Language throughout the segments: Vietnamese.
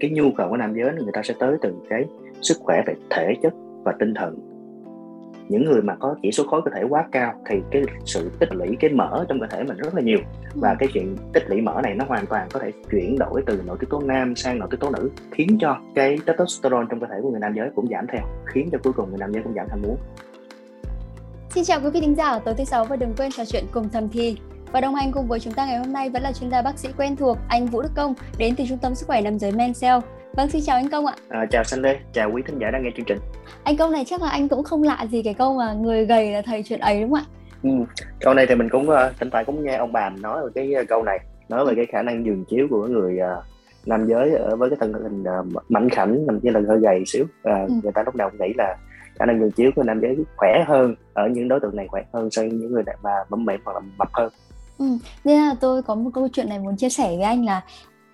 cái nhu cầu của nam giới người ta sẽ tới từ cái sức khỏe về thể chất và tinh thần. Những người mà có chỉ số khối cơ thể quá cao thì cái sự tích lũy cái mỡ trong cơ thể mình rất là nhiều. Và cái chuyện tích lũy mỡ này nó hoàn toàn có thể chuyển đổi từ nội tiết tố nam sang nội tiết tố nữ khiến cho cái testosterone trong cơ thể của người nam giới cũng giảm theo khiến cho cuối cùng người nam giới cũng giảm ham muốn. Xin chào quý vị thính giả ở tối thứ sáu và đừng quên trò chuyện cùng thầm thi. Và đồng hành cùng với chúng ta ngày hôm nay vẫn là chuyên gia bác sĩ quen thuộc anh Vũ Đức Công đến từ Trung tâm Sức khỏe Nam giới Mencell. Vâng, xin chào anh Công ạ. À, chào Sanh Lê, chào quý thính giả đang nghe chương trình. Anh Công này chắc là anh cũng không lạ gì cái câu mà người gầy là thầy chuyện ấy đúng không ạ? Ừ, câu này thì mình cũng uh, thỉnh thoảng cũng nghe ông bà nói về cái uh, câu này, nói về cái khả năng giường chiếu của người uh, nam giới ở với cái thân hình uh, mảnh khảnh, nằm như là hơi gầy xíu. Uh, ừ. Người ta lúc nào cũng nghĩ là khả năng giường chiếu của nam giới khỏe hơn ở những đối tượng này khỏe hơn so với những người mà mẫm mềm hoặc là mập hơn. Ừ, nên là tôi có một câu chuyện này muốn chia sẻ với anh là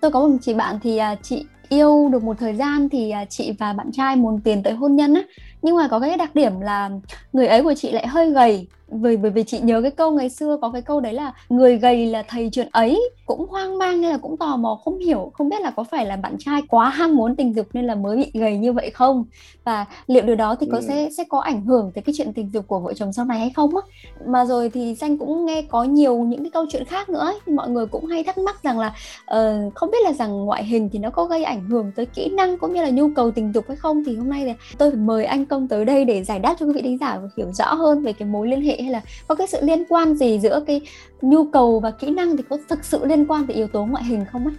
tôi có một chị bạn thì à, chị yêu được một thời gian thì à, chị và bạn trai muốn tiến tới hôn nhân á. Nhưng mà có cái đặc điểm là người ấy của chị lại hơi gầy bởi bởi vì chị nhớ cái câu ngày xưa có cái câu đấy là người gầy là thầy chuyện ấy cũng hoang mang nên là cũng tò mò không hiểu không biết là có phải là bạn trai quá ham muốn tình dục nên là mới bị gầy như vậy không và liệu điều đó thì có ừ. sẽ sẽ có ảnh hưởng tới cái chuyện tình dục của vợ chồng sau này hay không á mà rồi thì xanh cũng nghe có nhiều những cái câu chuyện khác nữa ấy. thì mọi người cũng hay thắc mắc rằng là uh, không biết là rằng ngoại hình thì nó có gây ảnh hưởng tới kỹ năng cũng như là nhu cầu tình dục hay không thì hôm nay thì tôi phải mời anh công tới đây để giải đáp cho quý vị thính giả hiểu rõ hơn về cái mối liên hệ hay là có cái sự liên quan gì giữa cái nhu cầu và kỹ năng thì có thực sự liên quan tới yếu tố ngoại hình không ấy?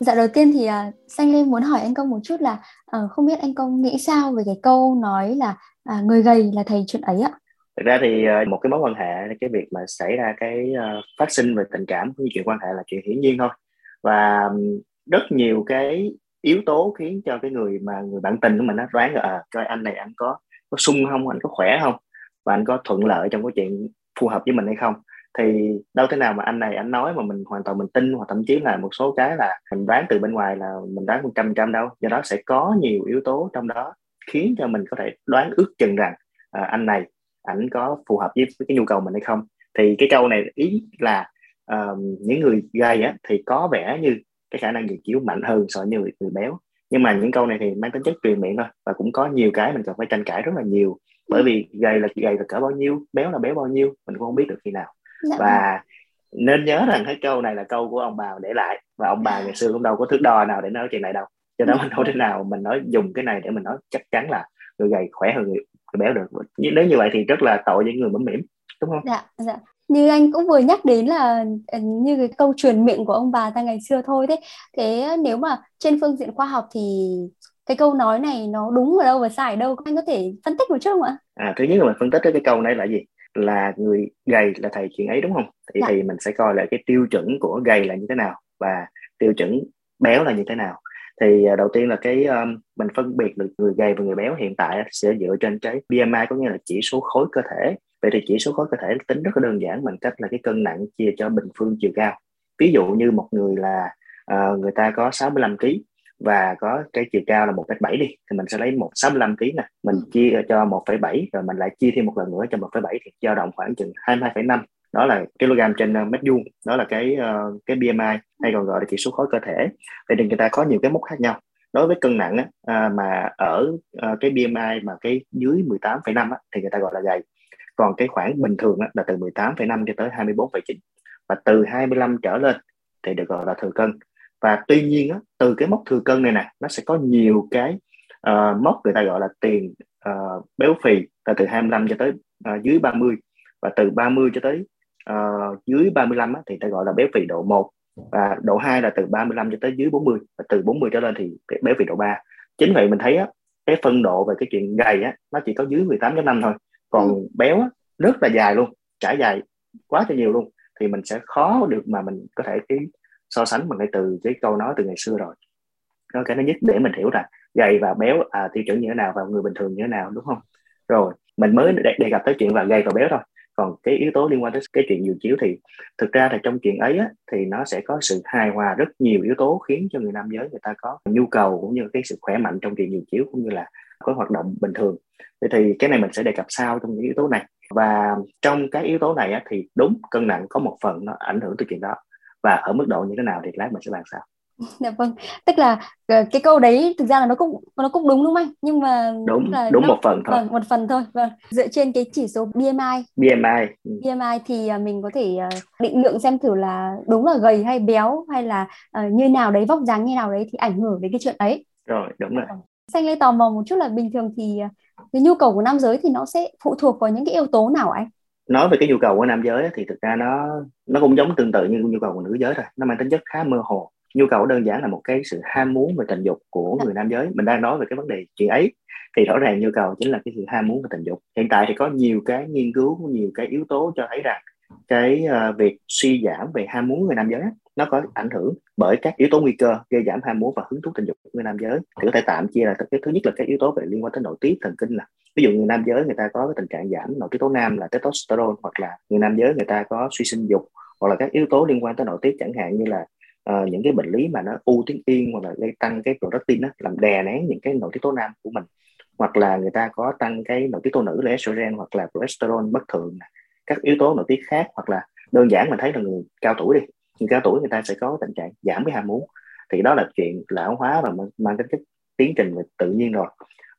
Dạ đầu tiên thì uh, Xanh Lên muốn hỏi anh Công một chút là uh, không biết anh Công nghĩ sao về cái câu nói là uh, người gầy là thầy chuyện ấy ạ? Thực ra thì uh, một cái mối quan hệ cái việc mà xảy ra cái uh, phát sinh về tình cảm cũng như chuyện quan hệ là chuyện hiển nhiên thôi. Và rất nhiều cái yếu tố khiến cho cái người mà người bạn tình của mình nó đoán là à, coi anh này anh có có sung không? Anh có khỏe không? Và anh có thuận lợi trong cái chuyện phù hợp với mình hay không. Thì đâu thế nào mà anh này anh nói mà mình hoàn toàn mình tin hoặc thậm chí là một số cái là mình đoán từ bên ngoài là mình đoán một trăm trăm đâu. Do đó sẽ có nhiều yếu tố trong đó khiến cho mình có thể đoán ước chừng rằng à, anh này ảnh có phù hợp với, với cái nhu cầu mình hay không. Thì cái câu này ý là uh, những người gay á thì có vẻ như cái khả năng dự chiếu mạnh hơn so với người, người béo. Nhưng mà những câu này thì mang tính chất truyền miệng thôi và cũng có nhiều cái mình cần phải tranh cãi rất là nhiều bởi vì gầy là gầy là cỡ bao nhiêu béo là béo bao nhiêu mình cũng không biết được khi nào. Dạ. và nên nhớ rằng cái câu này là câu của ông bà để lại. Và ông bà ngày xưa cũng đâu có thước đo nào để nói chuyện này đâu. Cho nên mình không thể nào mình nói dùng cái này để mình nói chắc chắn là người gầy khỏe hơn người, người béo được. Nếu như vậy thì rất là tội với người mẫm mỉm đúng không? Dạ dạ. Như anh cũng vừa nhắc đến là ờ, như cái câu truyền miệng của ông bà ta ngày xưa thôi thế thế nếu mà trên phương diện khoa học thì cái câu nói này nó đúng ở đâu và sai ở đâu? Anh có thể phân tích một chút không ạ? À thứ nhất là mình phân tích cái câu này là gì? Là người gầy là thầy chuyện ấy đúng không? Thì dạ. thì mình sẽ coi lại cái tiêu chuẩn của gầy là như thế nào và tiêu chuẩn béo là như thế nào. Thì uh, đầu tiên là cái um, mình phân biệt được người gầy và người béo hiện tại sẽ dựa trên cái BMI có nghĩa là chỉ số khối cơ thể. Vậy thì chỉ số khối cơ thể tính rất là đơn giản bằng cách là cái cân nặng chia cho bình phương chiều cao. Ví dụ như một người là uh, người ta có 65 kg và có cái chiều cao là 1,7 đi thì mình sẽ lấy 165 kg nè. Mình chia cho 1,7 rồi mình lại chia thêm một lần nữa cho 1,7 thì dao động khoảng chừng 22,5 đó là kg trên uh, mét vuông. Đó là cái uh, cái BMI hay còn gọi là chỉ số khối cơ thể. Vậy thì người ta có nhiều cái mốc khác nhau. Đối với cân nặng á, à, mà ở à, cái BMI mà cái dưới 18,5 á, thì người ta gọi là gầy. Còn cái khoảng bình thường á, là từ 18,5 cho tới 24,9 và từ 25 trở lên thì được gọi là thừa cân và tuy nhiên á, từ cái mốc thừa cân này nè nó sẽ có nhiều cái uh, mốc người ta gọi là tiền uh, béo phì là từ 25 cho tới uh, dưới 30 và từ 30 cho tới uh, dưới 35 á, thì ta gọi là béo phì độ 1 và độ 2 là từ 35 cho tới dưới 40 và từ 40 trở lên thì béo phì độ 3 chính vậy mình thấy á, cái phân độ về cái chuyện gầy á nó chỉ có dưới 18.5 thôi. Còn ừ. béo á, rất là dài luôn trải dài quá cho nhiều luôn. Thì mình sẽ khó được mà mình có thể cái so sánh mình ngay từ cái câu nói từ ngày xưa rồi. Đó cái thứ nhất để mình hiểu rằng gầy và béo à, tiêu chuẩn như thế nào và người bình thường như thế nào đúng không? Rồi mình mới đề, đề cập tới chuyện là gầy và béo thôi. Còn cái yếu tố liên quan tới cái chuyện giường chiếu thì thực ra là trong chuyện ấy á, thì nó sẽ có sự hài hòa rất nhiều yếu tố khiến cho người nam giới người ta có nhu cầu cũng như cái sự khỏe mạnh trong chuyện giường chiếu cũng như là có hoạt động bình thường. Vậy thì cái này mình sẽ đề cập sau trong những yếu tố này. Và trong các yếu tố này á, thì đúng cân nặng có một phần nó ảnh hưởng tới chuyện đó và ở mức độ như thế nào thì lát mình sẽ bàn sau. Dạ vâng. Tức là ờ, cái câu đấy thực ra là nó cũng nó cũng đúng đúng không anh? Nhưng mà đúng là đúng nó, một phần thôi. Vâng, một phần thôi. Vâng. Dựa trên cái chỉ số BMI BMI ừ. BMI thì à, mình có thể à, định lượng xem thử là đúng là gầy hay béo hay là như nào đấy vóc dáng như nào đấy thì ảnh hưởng đến cái chuyện ấy rồi đúng rồi. vâng. xanh lê tò mò một chút là bình thường thì cái nhu cầu của nam giới thì nó sẽ phụ thuộc vào những cái yếu tố nào anh nói về cái nhu cầu của nam giới thì thực ra nó nó cũng giống tương tự như nhu cầu của nữ giới thôi. Nó mang tính chất khá mơ hồ. Nhu cầu đơn giản là một cái sự ham muốn về tình dục của người nam giới. Mình đang nói về cái vấn đề chuyện ấy. Thì rõ ràng nhu cầu chính là cái sự ham muốn về tình dục. Hiện tại thì có nhiều cái nghiên cứu, nhiều cái yếu tố cho thấy rằng cái uh, việc suy giảm về ham muốn người nam giới nó có ảnh hưởng bởi các yếu tố nguy cơ gây giảm ham muốn và hứng thú tình dục của người nam giới. Thì có thể tạm chia là cái thứ nhất là các yếu tố về liên quan tới nội tiết thần kinh là ví dụ người nam giới người ta có cái tình trạng giảm nội tiết tố nam là testosterone hoặc là người nam giới người ta có suy sinh dục hoặc là các yếu tố liên quan tới nội tiết chẳng hạn như là uh, những cái bệnh lý mà nó u tuyến yên hoặc là gây tăng cái prolactin đó, làm đè nén những cái nội tiết tố nam của mình. Hoặc là người ta có tăng cái nội tiết tố nữ là estrogen hoặc là progesterone bất thường này các yếu tố nội tiết khác hoặc là đơn giản mình thấy là người cao tuổi đi người cao tuổi người ta sẽ có tình trạng giảm cái ham muốn. Thì đó là chuyện lão hóa và mang tính chất tiến trình và tự nhiên rồi.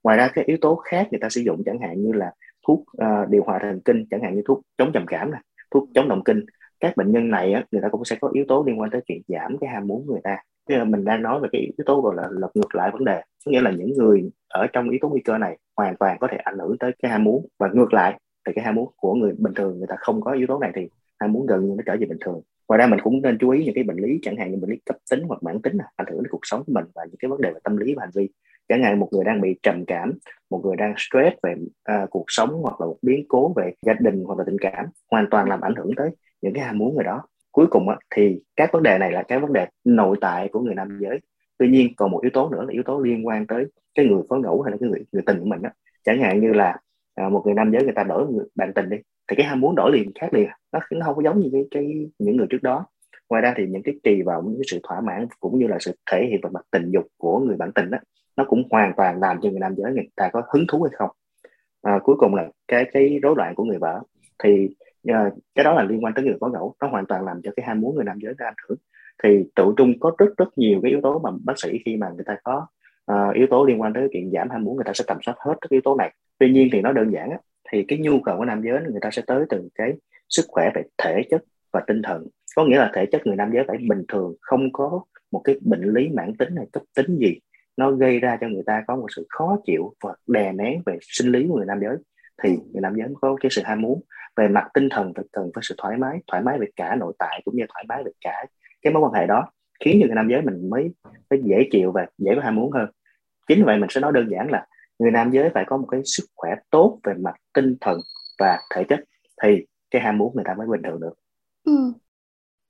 Ngoài ra các yếu tố khác người ta sử dụng chẳng hạn như là thuốc uh, điều hòa thần kinh chẳng hạn như thuốc chống trầm cảm này thuốc chống động kinh. Các bệnh nhân này á, người ta cũng sẽ có yếu tố liên quan tới chuyện giảm cái ham muốn của người ta. Thế là mình đang nói về cái yếu tố gọi là lật ngược lại vấn đề có nghĩa là những người ở trong yếu tố nguy cơ này hoàn toàn có thể ảnh hưởng tới cái ham muốn và ngược lại thì cái ham muốn của người bình thường người ta không có yếu tố này thì ham muốn gần như nó trở về bình thường. Ngoài ra mình cũng nên chú ý những cái bệnh lý chẳng hạn như bệnh lý cấp tính hoặc mãn tính ảnh hưởng đến cuộc sống của mình và những cái vấn đề về tâm lý và hành vi. Chẳng hạn một người đang bị trầm cảm một người đang stress về uh, cuộc sống hoặc là một biến cố về gia đình hoặc là tình cảm hoàn toàn làm ảnh hưởng tới những cái ham muốn người đó. Cuối cùng á, thì các vấn đề này là cái vấn đề nội tại của người nam giới. Tuy nhiên còn một yếu tố nữa là yếu tố liên quan tới cái người phối ngẫu hay là cái người người tình của mình đó chẳng hạn như là à, một người nam giới người ta đổi bạn tình đi thì cái ham muốn đổi liền khác liền. Nó nó không có giống như cái, cái những người trước đó. Ngoài ra thì những cái kỳ vọng những cái sự thỏa mãn cũng như là sự thể hiện về mặt tình dục của người bạn tình đó nó cũng hoàn toàn làm cho người nam giới người ta có hứng thú hay không. À, cuối cùng là cái cái rối loạn của người vợ. Thì à, cái đó là liên quan tới người có ngẫu nó hoàn toàn làm cho cái ham muốn người nam giới nó ảnh hưởng. Thì tự trung có rất rất nhiều cái yếu tố mà bác sĩ khi mà người ta có uh, yếu tố liên quan tới chuyện giảm ham muốn người ta sẽ tầm soát hết các yếu tố này. Tuy nhiên thì nó đơn giản á, thì cái nhu cầu của nam giới người ta sẽ tới từ cái sức khỏe về thể chất và tinh thần. Có nghĩa là thể chất người nam giới phải bình thường không có một cái bệnh lý mãn tính hay cấp tính gì. Nó gây ra cho người ta có một sự khó chịu và đè nén về sinh lý của người nam giới. Thì người nam giới có cái sự ham muốn. Về mặt tinh thần phải cần phải sự thoải mái thoải mái về cả nội tại cũng như thoải mái về cả cái mối quan hệ đó khiến cho người nam giới mình mới mới dễ chịu và dễ có ham muốn hơn chính vậy mình sẽ nói đơn giản là người nam giới phải có một cái sức khỏe tốt về mặt tinh thần và thể chất thì cái ham muốn người ta mới bình thường được ừ.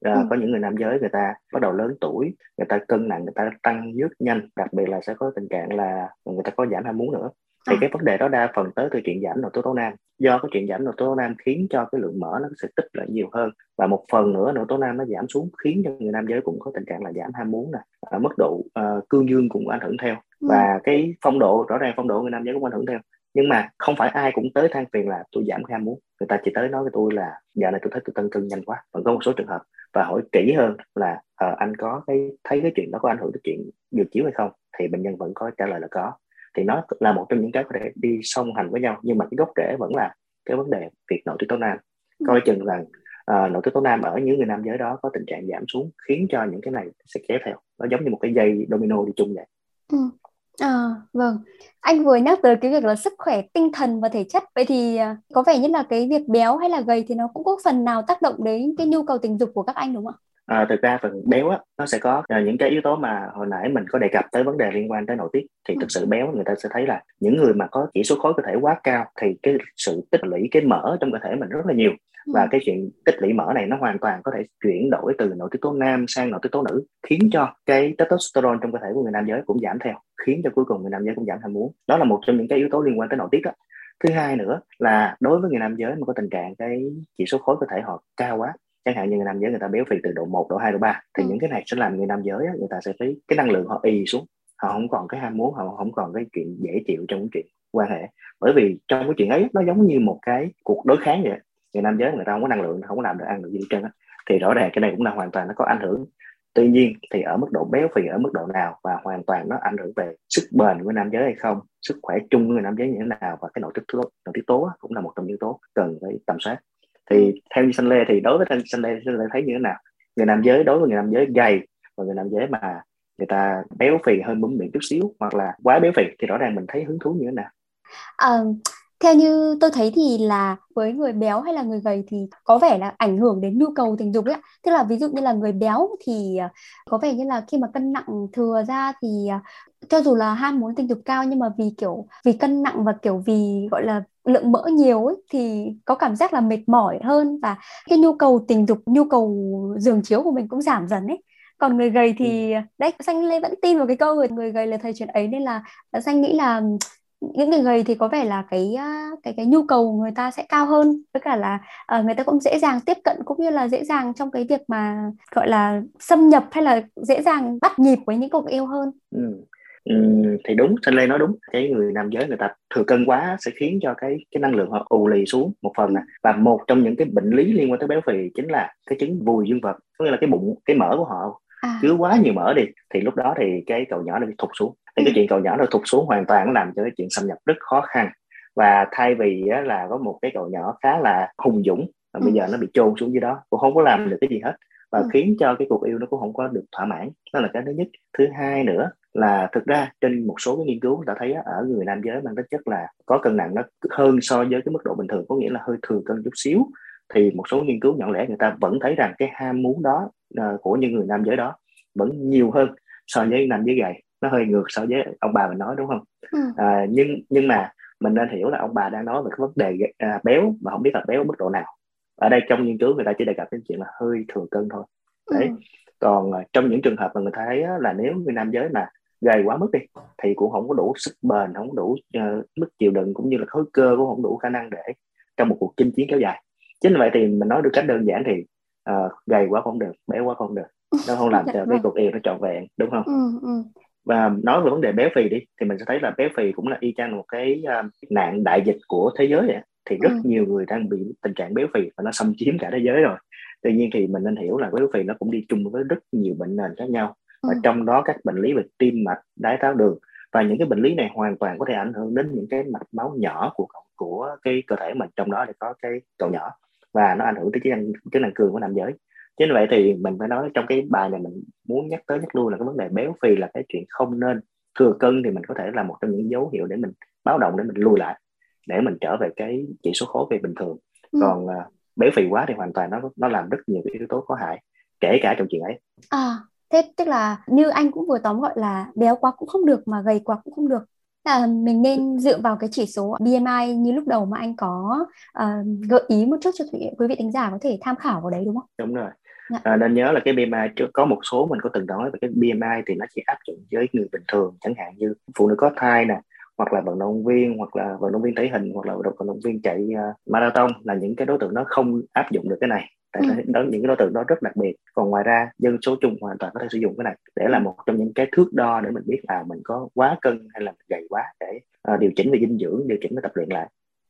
À, ừ. có những người nam giới người ta bắt đầu lớn tuổi người ta cân nặng người ta tăng rất nhanh đặc biệt là sẽ có tình trạng là người ta có giảm ham muốn nữa thì à. cái vấn đề đó đa phần tới từ chuyện giảm nội tố tố nam. Do cái chuyện giảm nội tố nam khiến cho cái lượng mỡ nó sẽ tích lại nhiều hơn. Và một phần nữa nội tố nam nó giảm xuống khiến cho người nam giới cũng có tình trạng là giảm ham muốn nè. À, mức độ uh, cương dương cũng ảnh hưởng theo. Ừ. và cái phong độ rõ ràng phong độ người nam giới cũng ảnh hưởng theo. Nhưng mà không phải ai cũng tới than phiền là tôi giảm ham muốn. Người ta chỉ tới nói với tôi là giờ này tôi thấy tôi tăng cân nhanh quá. Vẫn có một số trường hợp. Và hỏi kỹ hơn là uh, anh có cái thấy cái chuyện đó có ảnh hưởng tới chuyện dược chiếu hay không? Thì bệnh nhân vẫn có trả lời là có thì nó là một trong những cái có thể đi song hành với nhau nhưng mà cái gốc rễ vẫn là cái vấn đề việc nội tiết tố nam. Ừ. coi chừng rằng uh, nội tiết tố nam ở những người nam giới đó có tình trạng giảm xuống khiến cho những cái này sẽ kéo theo. Nó giống như một cái dây domino đi chung vậy. Ừ. À, vâng. Anh vừa nhắc tới cái việc là sức khỏe tinh thần và thể chất. Vậy thì à, có vẻ như là cái việc béo hay là gầy thì nó cũng có phần nào tác động đến cái nhu cầu tình dục của các anh đúng không ạ à, thực ra phần béo á nó sẽ có à, những cái yếu tố mà hồi nãy mình có đề cập tới vấn đề liên quan tới nội tiết. Thì thực sự béo người ta sẽ thấy là những người mà có chỉ số khối cơ thể quá cao thì cái sự tích lũy cái mỡ trong cơ thể mình rất là nhiều. Và cái chuyện tích lũy mỡ này nó hoàn toàn có thể chuyển đổi từ nội tiết tố nam sang nội tiết tố nữ khiến cho cái testosterone trong cơ thể của người nam giới cũng giảm theo khiến cho cuối cùng người nam giới cũng giảm ham muốn. Đó là một trong những cái yếu tố liên quan tới nội tiết đó thứ hai nữa là đối với người nam giới mà có tình trạng cái chỉ số khối cơ thể họ cao quá chẳng hạn như người nam giới người ta béo phì từ độ 1, độ 2, độ 3 thì ừ. những cái này sẽ làm người nam giới người ta sẽ thấy cái năng lượng họ y xuống. Họ không còn cái ham muốn họ không còn cái chuyện dễ chịu trong cái chuyện quan hệ. Bởi vì trong cái chuyện ấy nó giống như một cái cuộc đối kháng vậy người nam giới người ta không có năng lượng không có làm được ăn được gì trơn á. Thì rõ ràng cái này cũng là hoàn toàn nó có ảnh hưởng. Tuy nhiên thì ở mức độ béo phì ở mức độ nào và hoàn toàn nó ảnh hưởng về sức bền của nam giới hay không sức khỏe chung của người nam giới như thế nào và cái nội tiết tố nội tiết tố cũng là một trong những yếu tố cần phải tầm soát thì theo như xanh lê thì đối với xanh lê xanh lê thấy như thế nào? Người nam giới đối với người nam giới gầy và người nam giới mà người ta béo phì hơn bấm miệng chút xíu hoặc là quá béo phì thì rõ ràng mình thấy hứng thú như thế nào? À, theo như tôi thấy thì là với người béo hay là người gầy thì có vẻ là ảnh hưởng đến nhu cầu tình dục ấy tức là ví dụ như là người béo thì à, có vẻ như là khi mà cân nặng thừa ra thì à, cho dù là ham muốn tình dục cao nhưng mà vì kiểu vì cân nặng và kiểu vì gọi là lượng mỡ nhiều ấy thì có cảm giác là mệt mỏi hơn và cái nhu cầu tình dục nhu cầu giường chiếu của mình cũng giảm dần ấy còn người gầy thì ừ. đấy xanh lê vẫn tin vào cái câu người người gầy là thời chuyện ấy nên là xanh nghĩ là những người gầy thì có vẻ là cái cái cái nhu cầu người ta sẽ cao hơn với cả là uh, người ta cũng dễ dàng tiếp cận cũng như là dễ dàng trong cái việc mà gọi là xâm nhập hay là dễ dàng bắt nhịp với những cuộc yêu hơn. Ừ. Ừ, thì đúng Thanh Lê nói đúng cái người nam giới người ta thừa cân quá sẽ khiến cho cái cái năng lượng họ ù lì xuống một phần nè và một trong những cái bệnh lý liên quan tới béo phì chính là cái chứng vùi dương vật có nghĩa là cái bụng cái mỡ của họ à. chứa quá nhiều mỡ đi. Thì lúc đó thì cái cầu nhỏ nó bị thụt xuống. Thì cái chuyện cầu nhỏ nó thụt xuống hoàn toàn nó làm cho cái chuyện xâm nhập rất khó khăn. Và thay vì là có một cái cầu nhỏ khá là hùng dũng mà bây giờ nó bị chôn xuống dưới đó cũng không có làm được cái gì hết. Và khiến cho cái cuộc yêu nó cũng không có được thỏa mãn. Đó là cái thứ nhất. Thứ hai nữa là thực ra trên một số cái nghiên cứu đã thấy ở người nam giới mang tính chất là có cân nặng nó hơn so với cái mức độ bình thường có nghĩa là hơi thừa cân chút xíu thì một số nghiên cứu nhỏ lẻ người ta vẫn thấy rằng cái ham muốn đó uh, của những người nam giới đó vẫn nhiều hơn so với nam giới gầy nó hơi ngược so với ông bà mình nói đúng không? Ừ. à, nhưng nhưng mà mình nên hiểu là ông bà đang nói về cái vấn đề à, béo mà không biết là béo mức độ nào. Ở đây trong nghiên cứu người ta chỉ đề cập đến chuyện là hơi thừa cân thôi. Đấy. Ừ. còn uh, trong những trường hợp mà người ta thấy là nếu người nam giới mà gầy quá mức đi thì cũng không có đủ sức bền không đủ uh, mức chịu đựng cũng như là khối cơ cũng không đủ khả năng để trong một cuộc chinh chiến kéo dài chính vậy thì mình nói được cách đơn giản thì uh, gầy quá không được béo quá không được nó không làm cho cái vâng. cuộc yêu nó trọn vẹn đúng không ừ, ừ. và nói về vấn đề béo phì đi thì mình sẽ thấy là béo phì cũng là y chang một cái uh, nạn đại dịch của thế giới vậy thì rất ừ. nhiều người đang bị tình trạng béo phì và nó xâm chiếm cả thế giới rồi tuy nhiên thì mình nên hiểu là béo phì nó cũng đi chung với rất nhiều bệnh nền khác nhau và ừ. trong đó các bệnh lý về tim mạch đái tháo đường và những cái bệnh lý này hoàn toàn có thể ảnh hưởng đến những cái mạch máu nhỏ của của cái cơ thể mình trong đó thì có cái cầu nhỏ và nó ảnh hưởng tới chức năng chức năng cường của nam giới. Chính vậy thì mình phải nói trong cái bài này mình muốn nhắc tới nhắc lui là cái vấn đề béo phì là cái chuyện không nên thừa cân thì mình có thể là một trong những dấu hiệu để mình báo động để mình lùi lại để mình trở về cái chỉ số khối về bình thường. Ừ. còn uh, béo phì quá thì hoàn toàn nó nó làm rất nhiều cái yếu tố có hại kể cả trong chuyện ấy. À thế tức là như anh cũng vừa tóm gọi là béo quá cũng không được mà gầy quá cũng không được là mình nên dựa vào cái chỉ số BMI như lúc đầu mà anh có uh, gợi ý một chút cho quý vị tính giả có thể tham khảo vào đấy đúng không? Đúng rồi. Dạ. À, nên nhớ là cái BMI trước có một số mình có từng nói về cái BMI thì nó chỉ áp dụng với người bình thường chẳng hạn như phụ nữ có thai nè hoặc là vận động viên hoặc là vận động viên thể hình hoặc là vận động viên chạy uh, marathon là những cái đối tượng nó không áp dụng được cái này tại ừ. đó những cái đối tượng đó rất đặc biệt còn ngoài ra dân số chung hoàn toàn có thể sử dụng cái này để là một trong những cái thước đo để mình biết là mình có quá cân hay là gầy quá để uh, điều chỉnh về dinh dưỡng điều chỉnh về tập luyện lại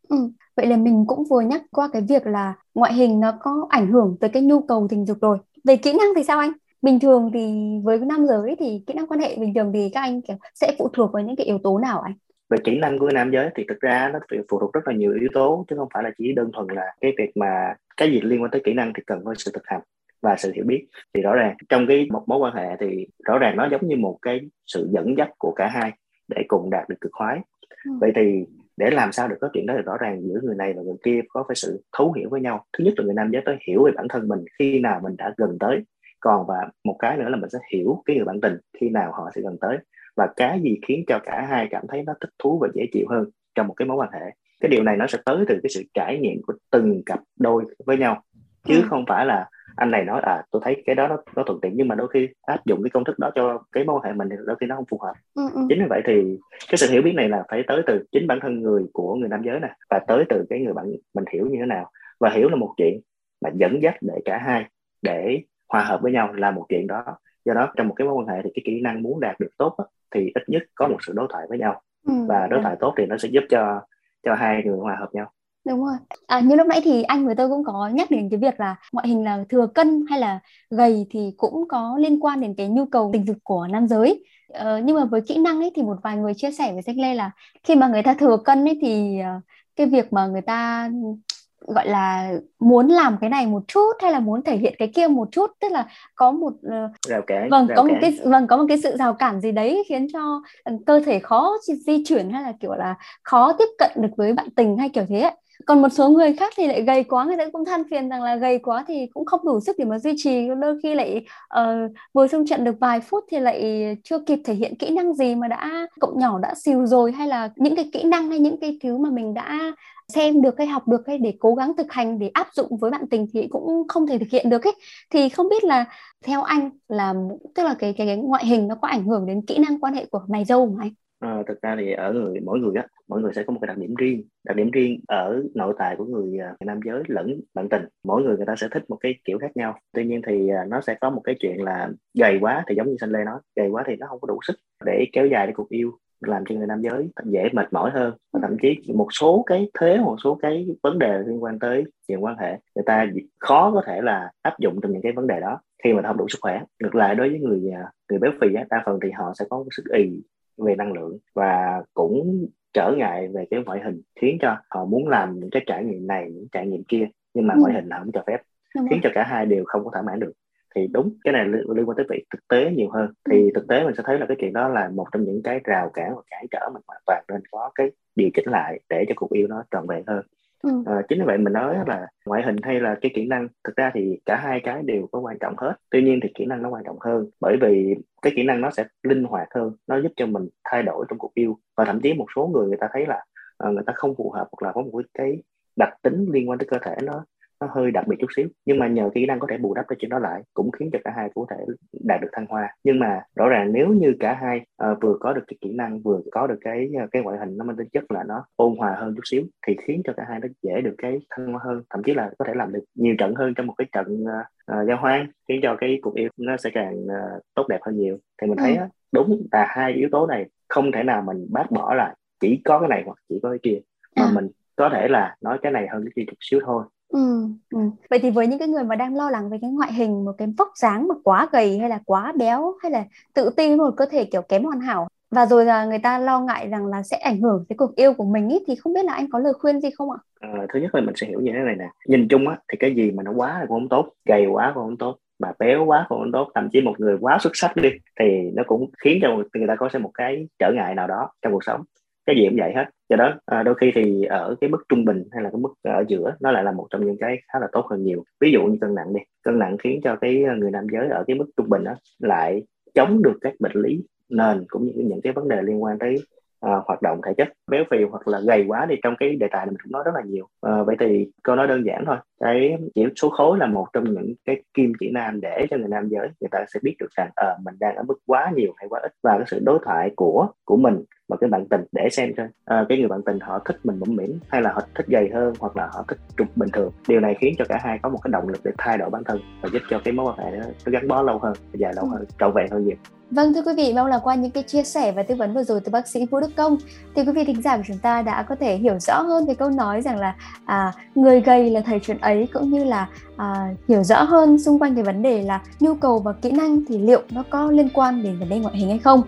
Ừ. Vậy là mình cũng vừa nhắc qua cái việc là ngoại hình nó có ảnh hưởng tới cái nhu cầu tình dục rồi. Về kỹ năng thì sao anh? Bình thường thì với nam giới thì kỹ năng quan hệ bình thường thì các anh kiểu sẽ phụ thuộc vào những cái yếu tố nào anh? Về kỹ năng của nam giới thì thực ra nó phụ thuộc rất là nhiều yếu tố chứ không phải là chỉ đơn thuần là cái việc mà cái gì liên quan tới kỹ năng thì cần có sự thực hành và sự hiểu biết. Thì rõ ràng trong cái một mối quan hệ thì rõ ràng nó giống như một cái sự dẫn dắt của cả hai để cùng đạt được cực khoái. Ừ. vậy thì để làm sao được có chuyện đó thì rõ ràng giữa người này và người kia có phải sự thấu hiểu với nhau. Thứ nhất là người nam giới phải hiểu về bản thân mình khi nào mình đã gần tới còn và một cái nữa là mình sẽ hiểu cái người bạn tình khi nào họ sẽ gần tới. Và cái gì khiến cho cả hai cảm thấy nó thích thú và dễ chịu hơn trong một cái mối quan hệ? Cái điều này nó sẽ tới từ cái sự trải nghiệm của từng cặp đôi với nhau. Chứ ừ. không phải là anh này nói à tôi thấy cái đó nó, nó thuận tiện. Nhưng mà đôi khi áp dụng cái công thức đó cho cái mối quan hệ mình thì đôi khi nó không phù hợp. Ừ, ừ. chính vì vậy thì cái sự hiểu biết này là phải tới từ chính bản thân người của người nam giới nè và tới từ cái người bạn mình hiểu như thế nào. Và hiểu là một chuyện mà dẫn dắt để cả hai để hòa hợp với nhau là một chuyện đó. Do đó trong một cái mối quan hệ thì cái kỹ năng muốn đạt được tốt đó, thì ít nhất có một sự đối thoại với nhau. Ừ, và đối thoại tốt thì nó sẽ giúp cho cho hai người hòa hợp nhau. Đúng rồi. À, như lúc nãy thì anh với tôi cũng có nhắc đến cái việc là ngoại hình là thừa cân hay là gầy thì cũng có liên quan đến cái nhu cầu tình dục của nam giới. Ờ, nhưng mà với kỹ năng ấy thì một vài người chia sẻ với Danh Lê là khi mà người ta thừa cân ấy thì uh, cái việc mà người ta gọi là muốn làm cái này một chút hay là muốn thể hiện cái kia một chút tức là có một uh, rào cản vâng rào có một cản. cái vâng có một cái sự rào cản gì đấy khiến cho ừ, cơ thể khó di chuyển hay là kiểu là khó tiếp cận được với bạn tình hay kiểu thế ấy còn một số người khác thì lại gầy quá người ta cũng than phiền rằng là gầy quá thì cũng không đủ sức để mà duy trì đôi khi lại uh, vừa xông trận được vài phút thì lại chưa kịp thể hiện kỹ năng gì mà đã cậu nhỏ đã xìu rồi hay là những cái kỹ năng hay những cái thứ mà mình đã xem được hay học được hay để cố gắng thực hành để áp dụng với bạn tình thì cũng không thể thực hiện được ấy. Thì không biết là theo anh là tức là cái cái, cái ngoại hình nó có ảnh hưởng đến kỹ năng quan hệ của mày dâu không anh? À, thực ra thì ở người mỗi người á mỗi người sẽ có một cái đặc điểm riêng. Đặc điểm riêng ở nội tại của người, người nam giới lẫn bạn tình. Mỗi người người ta sẽ thích một cái kiểu khác nhau. Tuy nhiên thì à, nó sẽ có một cái chuyện là gầy quá thì giống như xanh lê nói gầy quá thì nó không có đủ sức để kéo dài cái cuộc yêu làm cho người nam giới dễ mệt mỏi hơn. Và thậm chí một số cái thế một số cái vấn đề liên quan tới chuyện quan hệ người ta khó có thể là áp dụng trong những cái vấn đề đó khi mà không đủ sức khỏe. Ngược lại đối với người người béo phì đa phần thì họ sẽ có sức ì về năng lượng và cũng trở ngại về cái ngoại hình khiến cho họ muốn làm những cái trải nghiệm này những trải nghiệm kia nhưng mà ừ. ngoại hình họ không cho phép khiến cho cả hai đều không có thỏa mãn được thì đúng cái này liên quan tới việc thực tế nhiều hơn thì ừ. thực tế mình sẽ thấy là cái chuyện đó là một trong những cái rào cản và cản trở mình hoàn toàn nên có cái điều chỉnh lại để cho cuộc yêu nó trọn vẹn hơn Ừ. À, chính vì vậy mình nói là ngoại hình hay là cái kỹ năng thực ra thì cả hai cái đều có quan trọng hết tuy nhiên thì kỹ năng nó quan trọng hơn bởi vì cái kỹ năng nó sẽ linh hoạt hơn nó giúp cho mình thay đổi trong cuộc yêu và thậm chí một số người người ta thấy là uh, người ta không phù hợp hoặc là có một cái đặc tính liên quan tới cơ thể nó nó hơi đặc biệt chút xíu. Nhưng mà nhờ kỹ năng có thể bù đắp cái chuyện đó lại cũng khiến cho cả hai có thể đạt được thăng hoa. Nhưng mà rõ ràng nếu như cả hai uh, vừa có được cái kỹ năng vừa có được cái ờ, cái ngoại hình nó mang tính chất là nó ôn hòa hơn chút xíu thì khiến cho cả hai nó dễ được cái thăng hoa hơn thậm chí là có thể làm được nhiều trận hơn trong một cái trận uh, uh, giao hoan khiến cho cái cuộc yêu nó sẽ càng uh, tốt đẹp hơn nhiều. Thì mình thấy ừ. đúng là hai yếu tố này không thể nào mình bác bỏ là chỉ có cái này hoặc chỉ có cái kia mà à. mình có thể là nói cái này hơn cái kia chút xíu thôi Ừ, ừ. Vậy thì với những cái người mà đang lo lắng về cái ngoại hình một cái vóc dáng mà quá gầy hay là quá béo hay là tự tin một cơ thể kiểu kém hoàn hảo và rồi là người ta lo ngại rằng là sẽ ảnh hưởng tới cuộc yêu của mình ý, thì không biết là anh có lời khuyên gì không ạ? À, thứ nhất là mình sẽ hiểu như thế này nè nhìn chung á thì cái gì mà nó quá là cũng không tốt gầy quá cũng không tốt mà béo quá cũng không tốt thậm chí một người quá xuất sắc đi thì nó cũng khiến cho người ta có một cái trở ngại nào đó trong cuộc sống cái gì cũng vậy hết do đó à, đôi khi thì ở cái mức trung bình hay là cái mức ở giữa nó lại là một trong những cái khá là tốt hơn nhiều. Ví dụ như cân nặng đi cân nặng khiến cho cái à, người nam giới ở cái mức trung bình đó lại chống được các bệnh lý nền cũng như những cái vấn đề liên quan tới uh, hoạt động thể chất. Béo phì hoặc là gầy quá thì trong cái đề tài này mình cũng nói rất là nhiều. Uh, vậy thì câu nói đơn giản thôi. Cái chỉ số khối là một trong những cái kim chỉ nam để cho người nam giới. Người ta sẽ biết được rằng uh, mình đang ở mức quá nhiều hay quá ít. Và cái sự đối thoại của của mình và cái bạn tình để xem cho uh, cái người bạn tình họ thích mình mũm mỉm hay là họ thích gầy hơn hoặc là họ thích trục bình thường. Điều này khiến cho cả hai có một cái động lực để thay đổi bản thân và giúp cho cái mối quan hệ nó, nó gắn bó lâu hơn dài lâu hơn trọn vẹn hơn nhiều Vâng thưa quý vị, mong là qua những cái chia sẻ và tư vấn vừa rồi từ bác sĩ Vũ Đức Công thì quý vị thính giả của chúng ta đã có thể hiểu rõ hơn về câu nói rằng là à, người gầy là thầy chuyện ấy cũng như là à, hiểu rõ hơn xung quanh cái vấn đề là nhu cầu và kỹ năng thì liệu nó có liên quan đến vấn đề ngoại hình hay không.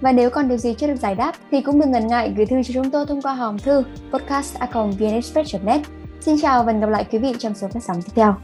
Và nếu còn điều gì chưa được giải đáp thì cũng đừng ngần ngại gửi thư cho chúng tôi thông qua hòm thư podcast net Xin chào và hẹn gặp lại quý vị trong số phát sóng tiếp theo.